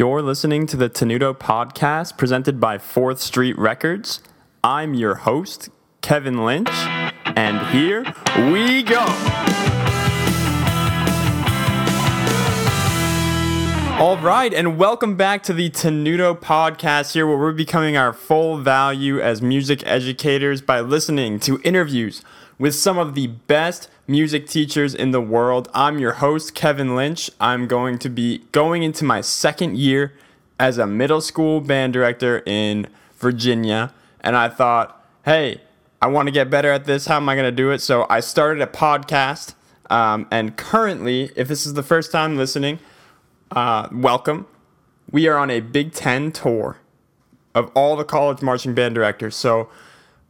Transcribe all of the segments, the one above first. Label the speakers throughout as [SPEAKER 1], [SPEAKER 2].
[SPEAKER 1] You're listening to the Tenuto podcast presented by Fourth Street Records. I'm your host, Kevin Lynch, and here we go. All right, and welcome back to the Tenuto podcast here, where we're becoming our full value as music educators by listening to interviews with some of the best music teachers in the world. I'm your host, Kevin Lynch. I'm going to be going into my second year as a middle school band director in Virginia. And I thought, hey, I want to get better at this. How am I going to do it? So I started a podcast. Um, and currently, if this is the first time listening, uh, welcome. We are on a Big Ten tour of all the college marching band directors. So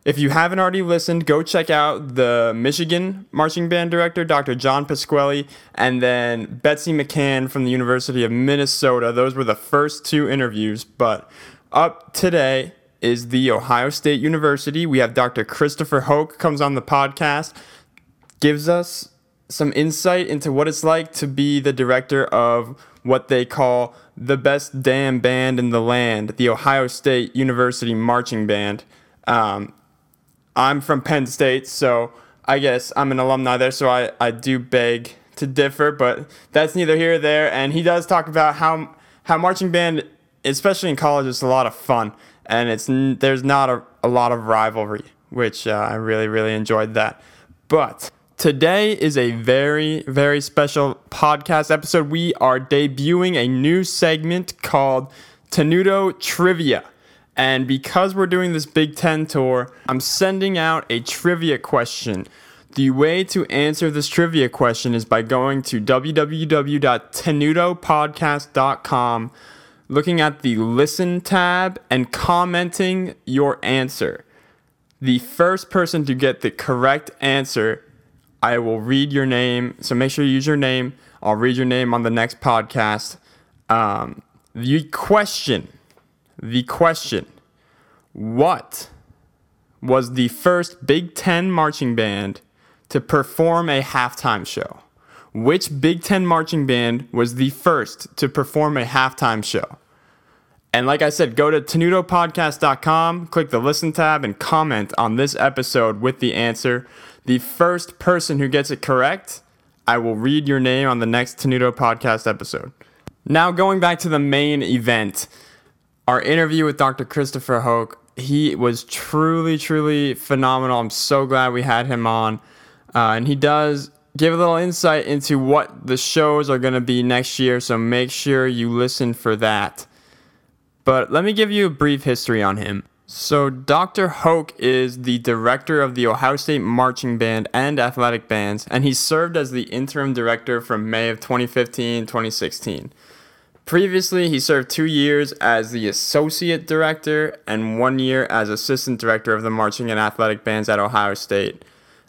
[SPEAKER 1] if you haven't already listened, go check out the Michigan marching band director, Dr. John Pasquale, and then Betsy McCann from the University of Minnesota. Those were the first two interviews. But up today is the Ohio State University. We have Dr. Christopher Hoke comes on the podcast, gives us some insight into what it's like to be the director of what they call the best damn band in the land, the Ohio State University Marching Band. Um, I'm from Penn State, so I guess I'm an alumni there, so I, I do beg to differ, but that's neither here nor there. And he does talk about how how marching band, especially in college, is a lot of fun, and it's there's not a, a lot of rivalry, which uh, I really really enjoyed that. But today is a very very special podcast episode. We are debuting a new segment called Tenuto Trivia. And because we're doing this Big Ten tour, I'm sending out a trivia question. The way to answer this trivia question is by going to www.tenutopodcast.com, looking at the listen tab, and commenting your answer. The first person to get the correct answer, I will read your name. So make sure you use your name. I'll read your name on the next podcast. Um, the question the question What was the first Big Ten marching band to perform a halftime show? Which Big Ten marching band was the first to perform a halftime show? And like I said, go to tenutopodcast.com, click the listen tab, and comment on this episode with the answer. The first person who gets it correct, I will read your name on the next Tenuto podcast episode. Now, going back to the main event our interview with Dr. Christopher Hoke, he was truly, truly phenomenal. I'm so glad we had him on. Uh, and he does give a little insight into what the shows are going to be next year, so make sure you listen for that. But let me give you a brief history on him. So, Dr. Hoke is the director of the Ohio State Marching Band and Athletic Bands, and he served as the interim director from May of 2015 2016. Previously, he served two years as the associate director and one year as assistant director of the marching and athletic bands at Ohio State.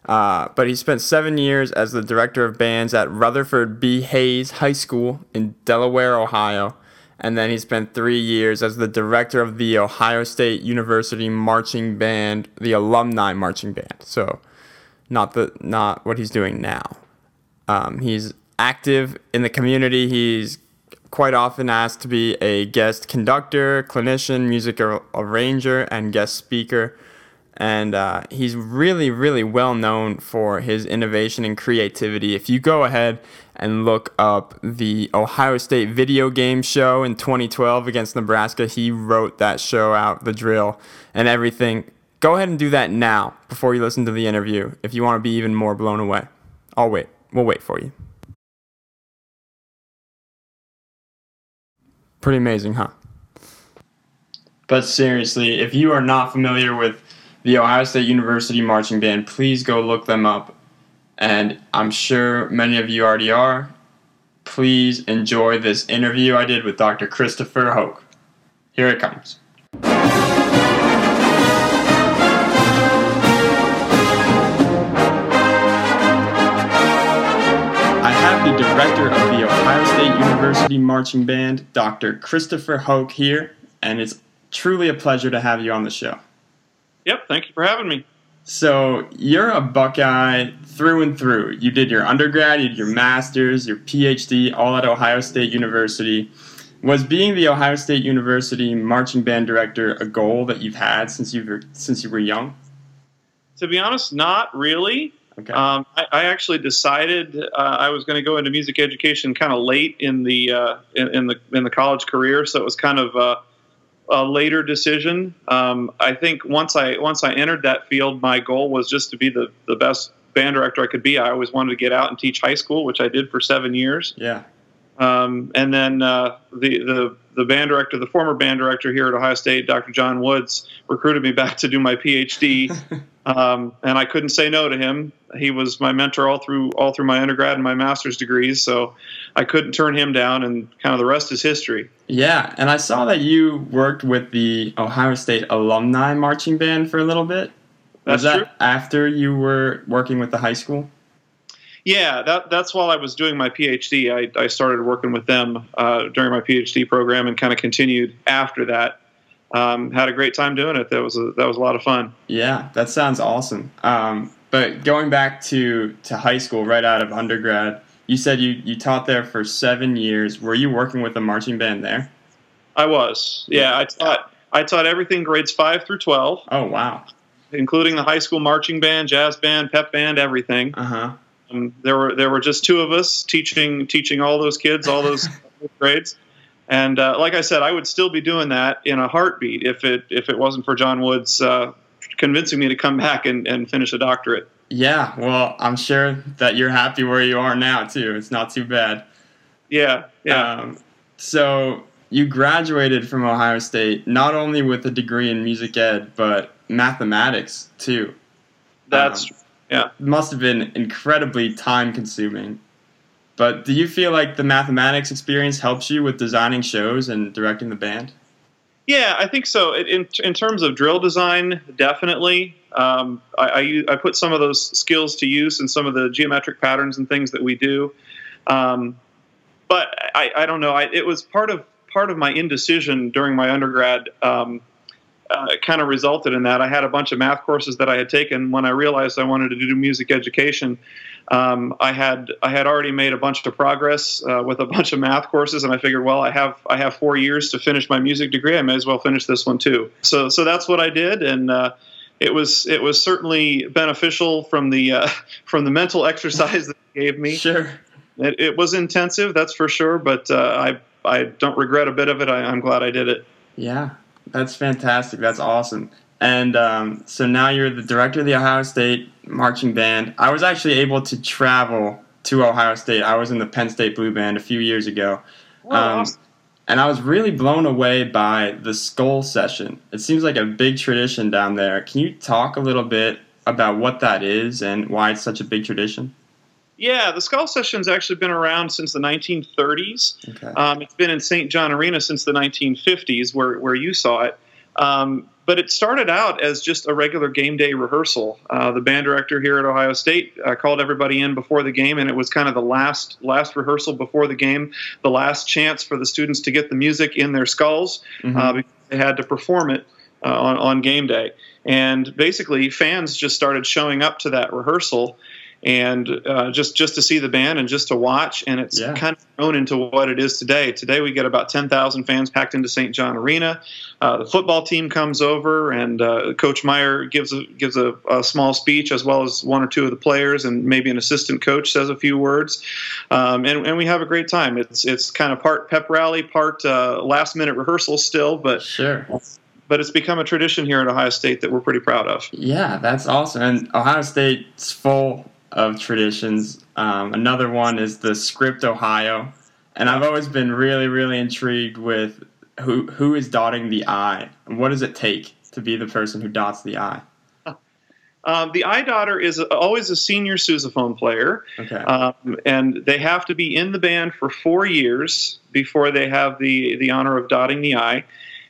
[SPEAKER 1] Uh, but he spent seven years as the director of bands at Rutherford B. Hayes High School in Delaware, Ohio. And then he spent three years as the director of the Ohio State University Marching Band, the alumni marching band. So, not the not what he's doing now. Um, he's active in the community. He's quite often asked to be a guest conductor, clinician, music arranger, and guest speaker. And uh, he's really, really well known for his innovation and creativity. If you go ahead and look up the Ohio State video game show in 2012 against Nebraska, he wrote that show out, the drill, and everything. Go ahead and do that now before you listen to the interview if you want to be even more blown away. I'll wait. We'll wait for you. Pretty amazing, huh? But seriously, if you are not familiar with the Ohio State University Marching Band, please go look them up. And I'm sure many of you already are. Please enjoy this interview I did with Dr. Christopher Hoke. Here it comes. University Marching Band, Dr. Christopher Hoke, here, and it's truly a pleasure to have you on the show.
[SPEAKER 2] Yep, thank you for having me.
[SPEAKER 1] So, you're a Buckeye through and through. You did your undergrad, you did your master's, your PhD, all at Ohio State University. Was being the Ohio State University marching band director a goal that you've had since you were since you were young?
[SPEAKER 2] To be honest, not really.
[SPEAKER 1] Okay.
[SPEAKER 2] Um, I, I actually decided uh, I was going to go into music education kind of late in the uh, in, in the in the college career, so it was kind of a, a later decision. Um, I think once I once I entered that field, my goal was just to be the the best band director I could be. I always wanted to get out and teach high school, which I did for seven years.
[SPEAKER 1] yeah.
[SPEAKER 2] Um, and then uh, the, the the band director, the former band director here at Ohio State, Dr. John Woods, recruited me back to do my PhD, um, and I couldn't say no to him. He was my mentor all through all through my undergrad and my master's degrees, so I couldn't turn him down. And kind of the rest is history.
[SPEAKER 1] Yeah, and I saw that you worked with the Ohio State alumni marching band for a little bit. Was
[SPEAKER 2] That's
[SPEAKER 1] that
[SPEAKER 2] true.
[SPEAKER 1] after you were working with the high school?
[SPEAKER 2] Yeah, that, that's while I was doing my PhD. I, I started working with them uh, during my PhD program and kind of continued after that. Um, had a great time doing it. That was a, that was a lot of fun.
[SPEAKER 1] Yeah, that sounds awesome. Um, but going back to, to high school, right out of undergrad, you said you, you taught there for seven years. Were you working with a marching band there?
[SPEAKER 2] I was. Yeah, I taught I taught everything grades five through twelve.
[SPEAKER 1] Oh wow.
[SPEAKER 2] including the high school marching band, jazz band, pep band, everything.
[SPEAKER 1] Uh huh.
[SPEAKER 2] Um, there were there were just two of us teaching teaching all those kids all those grades. And uh, like I said, I would still be doing that in a heartbeat if it if it wasn't for John Woods uh, convincing me to come back and, and finish a doctorate.
[SPEAKER 1] Yeah, well, I'm sure that you're happy where you are now, too. It's not too bad.
[SPEAKER 2] Yeah, yeah.
[SPEAKER 1] Um, so you graduated from Ohio State not only with a degree in music ed, but mathematics, too.
[SPEAKER 2] That's
[SPEAKER 1] um, It must have been incredibly time consuming. But do you feel like the mathematics experience helps you with designing shows and directing the band?
[SPEAKER 2] Yeah, I think so. In, in, in terms of drill design, definitely. Um, I, I, I put some of those skills to use in some of the geometric patterns and things that we do. Um, but I, I don't know. I, it was part of part of my indecision during my undergrad. Um, uh, kind of resulted in that. I had a bunch of math courses that I had taken when I realized I wanted to do music education. Um, I had I had already made a bunch of progress uh, with a bunch of math courses, and I figured, well, I have I have four years to finish my music degree. I may as well finish this one too. So so that's what I did, and uh, it was it was certainly beneficial from the uh, from the mental exercise that it gave me.
[SPEAKER 1] Sure.
[SPEAKER 2] It, it was intensive, that's for sure, but uh, I I don't regret a bit of it. I, I'm glad I did it.
[SPEAKER 1] Yeah, that's fantastic. That's awesome. And um, so now you're the director of the Ohio State marching band. I was actually able to travel to Ohio State. I was in the Penn State Blue Band a few years ago. Um, and I was really blown away by the skull session. It seems like a big tradition down there. Can you talk a little bit about what that is and why it's such a big tradition?
[SPEAKER 2] Yeah, the Skull Session's actually been around since the 1930s.
[SPEAKER 1] Okay.
[SPEAKER 2] Um, it's been in St. John Arena since the 1950s, where, where you saw it. Um, but it started out as just a regular game day rehearsal. Uh, the band director here at Ohio State uh, called everybody in before the game, and it was kind of the last last rehearsal before the game, the last chance for the students to get the music in their skulls
[SPEAKER 1] Mhm.
[SPEAKER 2] uh, because they had to perform it uh, on, on game day. And basically, fans just started showing up to that rehearsal and uh, just just to see the band and just to watch. And it's
[SPEAKER 1] Yeah.
[SPEAKER 2] kind of grown into what it is today. Today we get about 10,000 fans packed into St. John Arena. Uh, the football team comes over, and uh, Coach Meyer gives a, gives a, a small speech as well as one or two of the players, and maybe an assistant coach says a few words, um, and, and we have a great time. It's it's kind of part pep rally, part uh, last minute rehearsal still, but
[SPEAKER 1] Sure.
[SPEAKER 2] but it's become a tradition here at Ohio State that we're pretty proud of.
[SPEAKER 1] Yeah, that's awesome. And Ohio State's full of traditions. Um, another one is the script Ohio, and I've always been really, really intrigued with who who is dotting the I. And what does it take to be the person who dots the I?
[SPEAKER 2] Um, the eye daughter is always a senior sousaphone player,
[SPEAKER 1] Okay.
[SPEAKER 2] um, and they have to be in the band for four years before they have the the honor of dotting the I.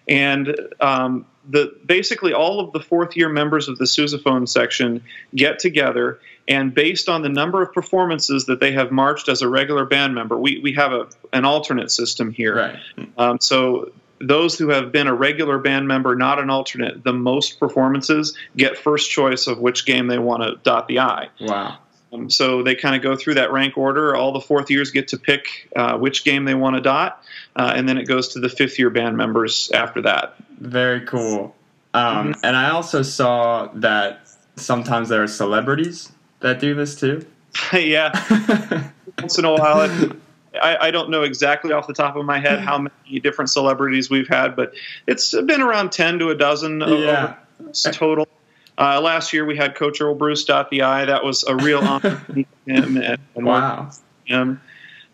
[SPEAKER 2] And um, the basically all of the fourth year members of the sousaphone section get together, and based on the number of performances that they have marched as a regular band member, we we have a an alternate system here.
[SPEAKER 1] right.
[SPEAKER 2] Um, so those who have been a regular band member, not an alternate, the most performances get first choice of which game they want to dot the I.
[SPEAKER 1] Wow.
[SPEAKER 2] Um, so they kind of go through that rank order. All the fourth years get to pick uh, which game they want to dot, uh, and then it goes to the fifth year band members after that.
[SPEAKER 1] Very cool. Um, and I also saw that sometimes there are celebrities that do this too.
[SPEAKER 2] yeah, once in a while. I, I, don't know exactly off the top of my head how many different celebrities we've had, but it's been around ten to a dozen
[SPEAKER 1] yeah.
[SPEAKER 2] total. Uh, last year we had Coach Earle Bruce dot the I. That was a real honor to meet him and, and
[SPEAKER 1] wow.
[SPEAKER 2] him.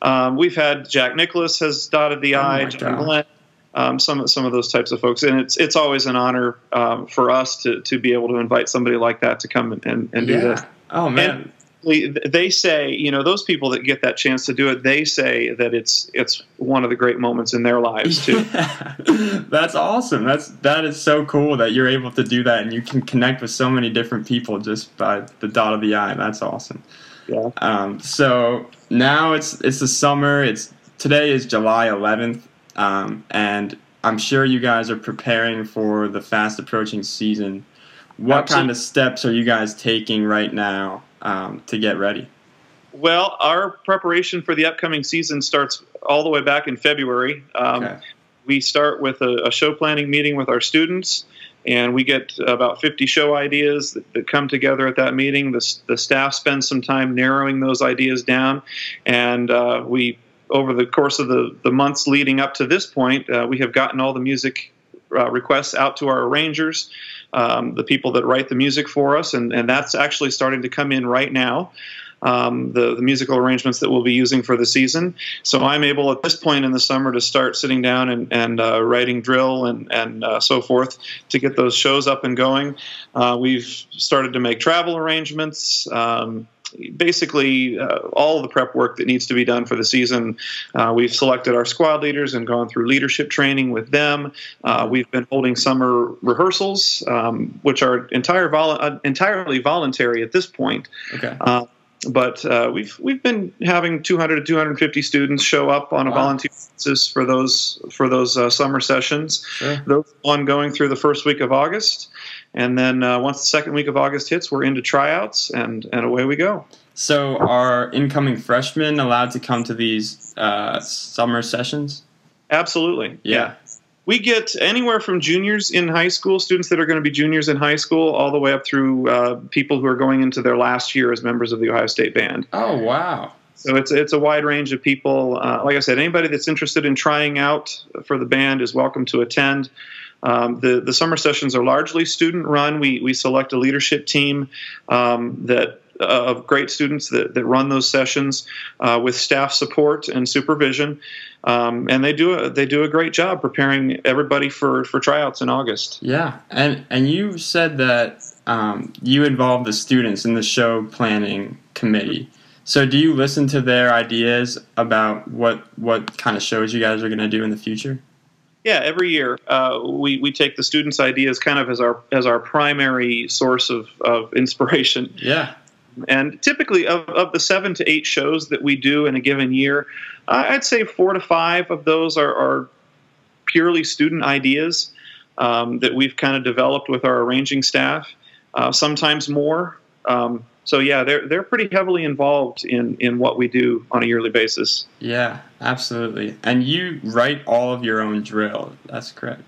[SPEAKER 2] Um, we've had Jack Nicklaus has dotted the
[SPEAKER 1] Oh
[SPEAKER 2] I. John. Glenn, um, some some of those types of folks, and it's it's always an honor um, for us to to be able to invite somebody like that to come and, and, and do
[SPEAKER 1] yeah.
[SPEAKER 2] this.
[SPEAKER 1] Oh man.
[SPEAKER 2] And they say, you know, those people that get that chance to do it, they say that it's it's one of the great moments in their lives too.
[SPEAKER 1] Yeah. That's awesome. That's that is so cool that you're able to do that and you can connect with so many different people just by the dot of the I. That's awesome.
[SPEAKER 2] Yeah.
[SPEAKER 1] Um, so now it's it's the summer. It's today is July 11th, um, and I'm sure you guys are preparing for the fast approaching season. What
[SPEAKER 2] Absolutely.
[SPEAKER 1] kind of steps are you guys taking right now um, to get ready?
[SPEAKER 2] Well, our preparation for the upcoming season starts all the way back in February. Um,
[SPEAKER 1] Okay.
[SPEAKER 2] We start with a, a show planning meeting with our students, and we get about 50 show ideas that, that come together at that meeting. The, the staff spends some time narrowing those ideas down, and uh, we, over the course of the, the months leading up to this point, uh, we have gotten all the music uh, requests out to our arrangers, um, the people that write the music for us, and, and that's actually starting to come in right now um, the, the musical arrangements that we'll be using for the season. So I'm able at this point in the summer to start sitting down and, and uh, writing drill and, and uh, so forth to get those shows up and going. Uh, we've started to make travel arrangements. Um, Basically, uh, all the prep work that needs to be done for the season. Uh, we've selected our squad leaders and gone through leadership training with them. Uh, we've been holding summer rehearsals, um, which are entire vol- uh, entirely voluntary at this point.
[SPEAKER 1] Okay.
[SPEAKER 2] Uh, but uh, we've we've been having 200 to 250 students show up on a
[SPEAKER 1] Wow.
[SPEAKER 2] volunteer basis for those for those uh, summer sessions.
[SPEAKER 1] Sure.
[SPEAKER 2] Those ongoing through the first week of August, and then uh, once the second week of August hits, we're into tryouts, and and away we go.
[SPEAKER 1] So are incoming freshmen allowed to come to these uh, summer sessions?
[SPEAKER 2] Absolutely,
[SPEAKER 1] Yeah.
[SPEAKER 2] We get anywhere from juniors in high school, students that are going to be juniors in high school, all the way up through uh, people who are going into their last year as members of the Ohio State Band.
[SPEAKER 1] Oh wow.
[SPEAKER 2] So it's it's a wide range of people. Uh, like I said, anybody that's interested in trying out for the band is welcome to attend. Um, the the summer sessions are largely student run. We we select a leadership team um, that uh, of great students that, that run those sessions uh, with staff support and supervision, um, and they do a they do a great job preparing everybody for for tryouts in August.
[SPEAKER 1] Yeah, and and you said that um, you involve the students in the show planning committee. So do you listen to their ideas about what what kind of shows you guys are going to do in the future?
[SPEAKER 2] Yeah, every year uh, we we take the students' ideas kind of as our as our primary source of, of inspiration.
[SPEAKER 1] Yeah.
[SPEAKER 2] And typically, of, of the seven to eight shows that we do in a given year, uh, I'd say four to five of those are, are purely student ideas um, that we've kind of developed with our arranging staff. Uh, sometimes more. Um, so yeah, they're they're pretty heavily involved in in what we do on a yearly basis.
[SPEAKER 1] Yeah, absolutely. And you write all of your own drill. That's correct.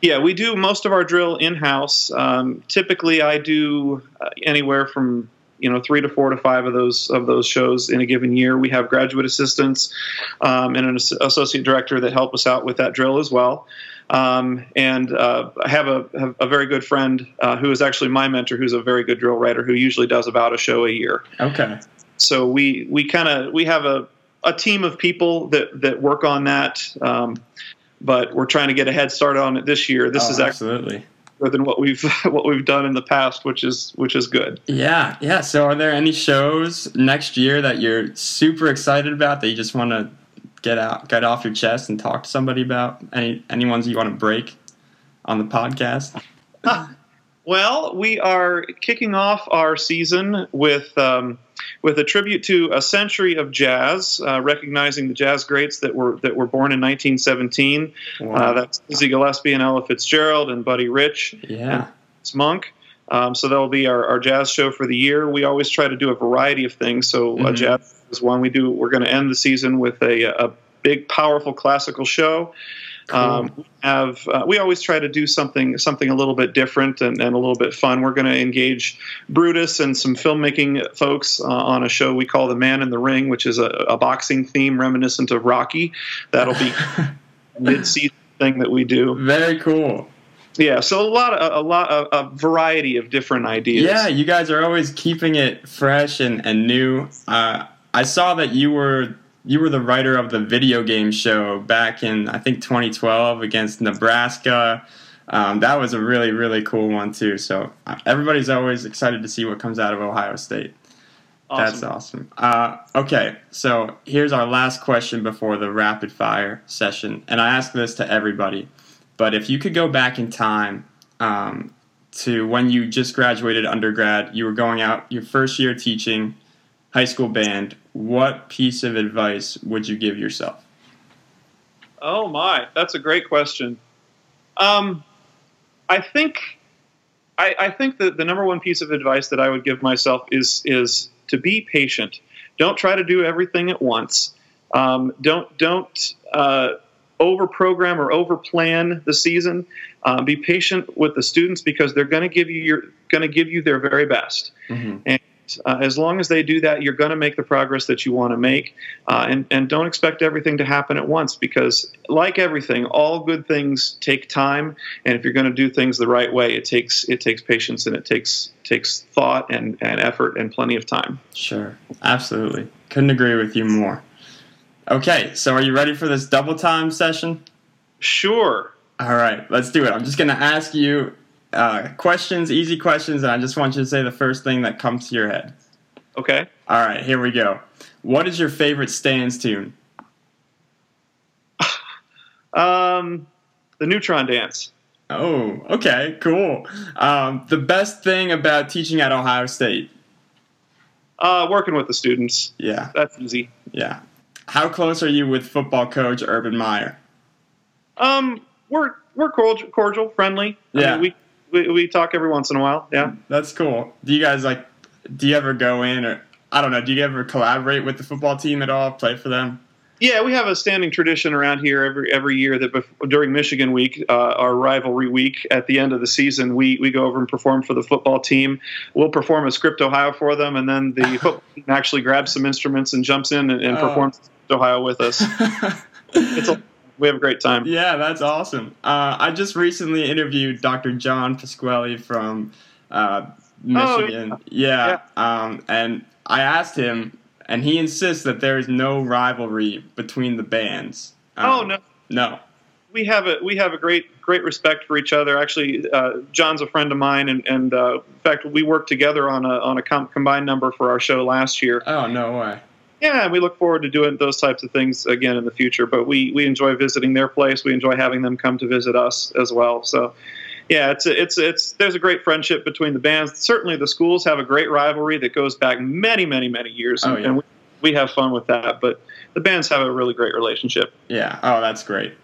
[SPEAKER 2] Yeah, we do most of our drill in house. Um, typically, I do uh, anywhere from you know three to four to five of those of those shows in a given year. We have graduate assistants um, and an associate director that help us out with that drill as well. Um, and uh, I have a, have a very good friend uh, who is actually my mentor, who's a very good drill writer, who usually does about a show a year.
[SPEAKER 1] Okay.
[SPEAKER 2] So we we kind of we have a, a team of people that that work on that. Um, but we're trying to get a head start on it this year. This
[SPEAKER 1] Oh,
[SPEAKER 2] is
[SPEAKER 1] absolutely.
[SPEAKER 2] better than what we've what we've done in the past, which is which is good.
[SPEAKER 1] Yeah, yeah. So, are there any shows next year that you're super excited about that you just want to get out, get off your chest, and talk to somebody about? Any any ones you want to break on the podcast?
[SPEAKER 2] Well, we are kicking off our season with um, with a tribute to a century of jazz, uh, recognizing the jazz greats that were that were born in 1917. Uh, that's Dizzy Gillespie and Ella Fitzgerald and Buddy Rich.
[SPEAKER 1] yeah.
[SPEAKER 2] Monk. Um, so that'll be our, our jazz show for the year. We always try to do a variety of things. So uh,
[SPEAKER 1] Mhm.
[SPEAKER 2] jazz is one we do. We're going to end the season with a, a big, powerful classical show. Um, we have uh, we always try to do something something a little bit different and, and a little bit fun. We're going to engage Brutus and some filmmaking folks uh, on a show we call The Man in the Ring, which is a, a boxing theme reminiscent of Rocky. That'll be mid season thing that we do.
[SPEAKER 1] Very cool.
[SPEAKER 2] Yeah, so a lot of a lot of a variety of different ideas.
[SPEAKER 1] Yeah, you guys are always keeping it fresh and, and new. Uh, I saw that you were you were the writer of the video game show back in I think 2012 against Nebraska. Um, that was a really really cool one too. So uh, everybody's always excited to see what comes out of Ohio State. That's awesome. Uh, okay, so here's our last question before the rapid fire session, and I ask this to everybody. But if you could go back in time um, to when you just graduated undergrad, you were going out your first year teaching high school band, what piece of advice would you give yourself?
[SPEAKER 2] Oh my, that's a great question. Um, I think, I, I think that the number one piece of advice that I would give myself is is to be patient. Don't try to do everything at once. Um, don't don't uh, over program or over plan the season. Uh, be patient with the students because they're going to give you your going to give you their very best.
[SPEAKER 1] Mm-hmm.
[SPEAKER 2] Uh, as long as they do that, you're going to make the progress that you want to make. Uh, and, and don't expect everything to happen at once because, like everything, all good things take time. And if you're going to do things the right way, it takes it takes patience and it takes takes thought and, and effort and plenty of time.
[SPEAKER 1] Sure, absolutely. Couldn't agree with you more. Okay, so are you ready for this double time session?
[SPEAKER 2] Sure.
[SPEAKER 1] All right, let's do it. I'm just going to ask you uh, questions, easy questions, and I just want you to say the first thing that comes to your head.
[SPEAKER 2] Okay.
[SPEAKER 1] All right, here we go. What is your favorite stands tune?
[SPEAKER 2] Um, the neutron dance.
[SPEAKER 1] Oh, okay, cool. Um, the best thing about teaching at Ohio State?
[SPEAKER 2] Uh, working with the students.
[SPEAKER 1] Yeah,
[SPEAKER 2] That's easy.
[SPEAKER 1] yeah. How close are you with football coach Urban Meyer?
[SPEAKER 2] Um, we're we're cordial, cordial friendly. I
[SPEAKER 1] Yeah.
[SPEAKER 2] mean, we, we we talk every once in a while. Yeah.
[SPEAKER 1] That's cool. Do you guys like? Do you ever go in or I don't know? Do you ever collaborate with the football team at all? Play for them?
[SPEAKER 2] Yeah, we have a standing tradition around here every every year that bef- during Michigan week, uh, our rivalry week, at the end of the season, we we go over and perform for the football team. We'll perform a script Ohio for them, and then the football team actually grabs some instruments and jumps in and, and
[SPEAKER 1] Oh.
[SPEAKER 2] performs Ohio with us. It's a, we have a great time.
[SPEAKER 1] yeah, that's awesome. Uh, I just recently interviewed Dr. John Pasquale from uh, Michigan. yeah, Um, and I asked him, and he insists that there is no rivalry between the bands. Um,
[SPEAKER 2] Oh no,
[SPEAKER 1] no.
[SPEAKER 2] we have a we have a great great respect for each other. Actually, uh, John's a friend of mine, and, and uh, in fact, we worked together on a on a com- combined number for our show last year.
[SPEAKER 1] Oh no way.
[SPEAKER 2] Yeah, and we look forward to doing those types of things again in the future. But we we enjoy visiting their place. We enjoy having them come to visit us as well. So. Yeah, it's it's it's there's a great friendship between the bands. Certainly, the schools have a great rivalry that goes back many, many, many years, and,
[SPEAKER 1] Oh, yeah.
[SPEAKER 2] and we, we have fun with that. But the bands have a really great relationship.
[SPEAKER 1] Yeah. Oh, that's great.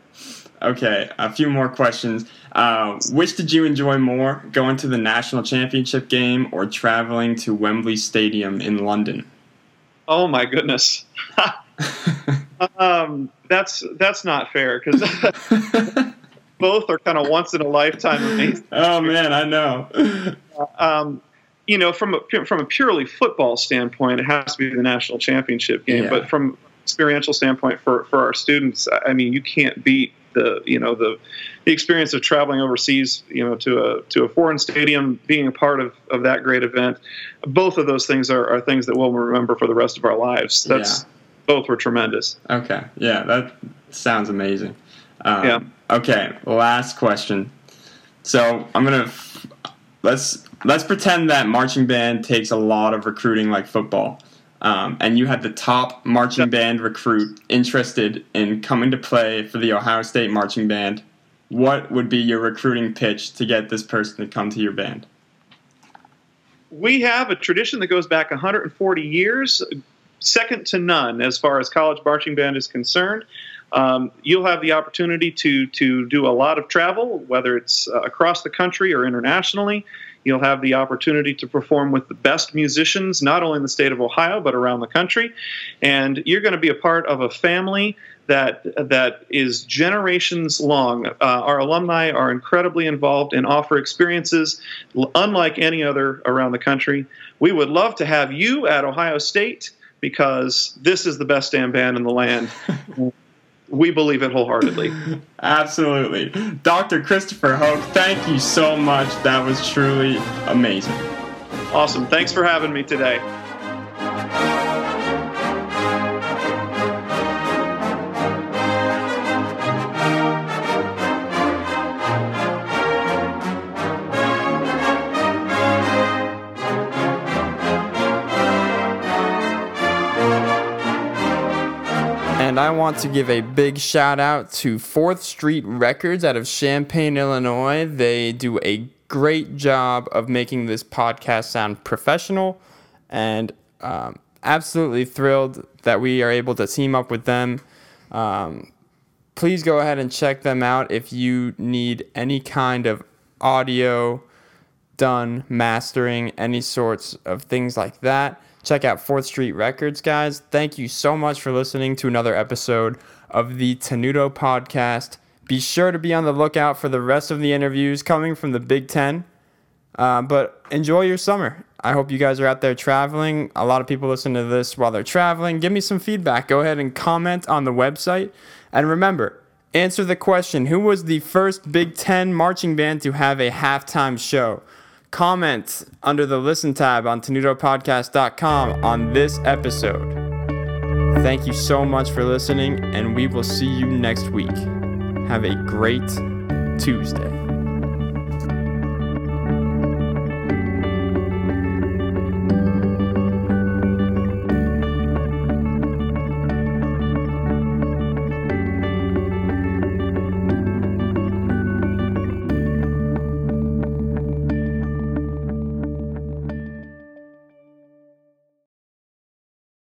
[SPEAKER 1] Okay, a few more questions. Uh, which did you enjoy more, going to the national championship game or traveling to Wembley Stadium in London?
[SPEAKER 2] Oh my goodness. Um, that's that's not fair because both are kind of once in a lifetime amazing.
[SPEAKER 1] oh man, I know.
[SPEAKER 2] Um, you know, from a from a purely football standpoint, it has to be the national championship game.
[SPEAKER 1] Yeah.
[SPEAKER 2] But from experiential standpoint, for for our students, I I mean, you can't beat the you know the the experience of traveling overseas, you know, to a to a foreign stadium, being a part of, of that great event. Both of those things are, are things that we'll remember for the rest of our lives. That's both were tremendous.
[SPEAKER 1] Okay, yeah, that sounds amazing. Um,
[SPEAKER 2] Yeah.
[SPEAKER 1] Okay, last question. So I'm gonna let's let's pretend that marching band takes a lot of recruiting like football, um, and you had the top marching band recruit interested in coming to play for the Ohio State marching band. What would be your recruiting pitch to get this person to come to your band?
[SPEAKER 2] we have a tradition that goes back 140 years, second to none as far as college marching band is concerned. Um, you'll have the opportunity to to do a lot of travel, whether it's uh, across the country or internationally. You'll have the opportunity to perform with the best musicians, not only in the state of Ohio, but around the country. And you're going to be a part of a family that that is generations long. Uh, our alumni are incredibly involved and offer experiences unlike any other around the country. We would love to have you at Ohio State because this is the best damn band in the land. we believe it wholeheartedly.
[SPEAKER 1] Absolutely. Dr. Christopher Hoke, thank you so much. That was truly amazing.
[SPEAKER 2] Awesome. Thanks for having me today.
[SPEAKER 1] And I want to give a big shout out to 4th Street Records out of Champaign, Illinois. They do a great job of making this podcast sound professional and um, absolutely thrilled that we are able to team up with them. Um, please go ahead and check them out if you need any kind of audio done, mastering, any sorts of things like that. Check out 4th Street Records, guys. Thank you so much for listening to another episode of the Tenuto Podcast. Be sure to be on the lookout for the rest of the interviews coming from the Big Ten. Uh, but enjoy your summer. I hope you guys are out there traveling. A lot of people listen to this while they're traveling. Give me some feedback. Go ahead and comment on the website. And remember, answer the question Who was the first Big Ten marching band to have a halftime show? Comment under the listen tab on tenutopodcast.com on this episode. Thank you so much for listening, and we will see you next week. Have a great Tuesday.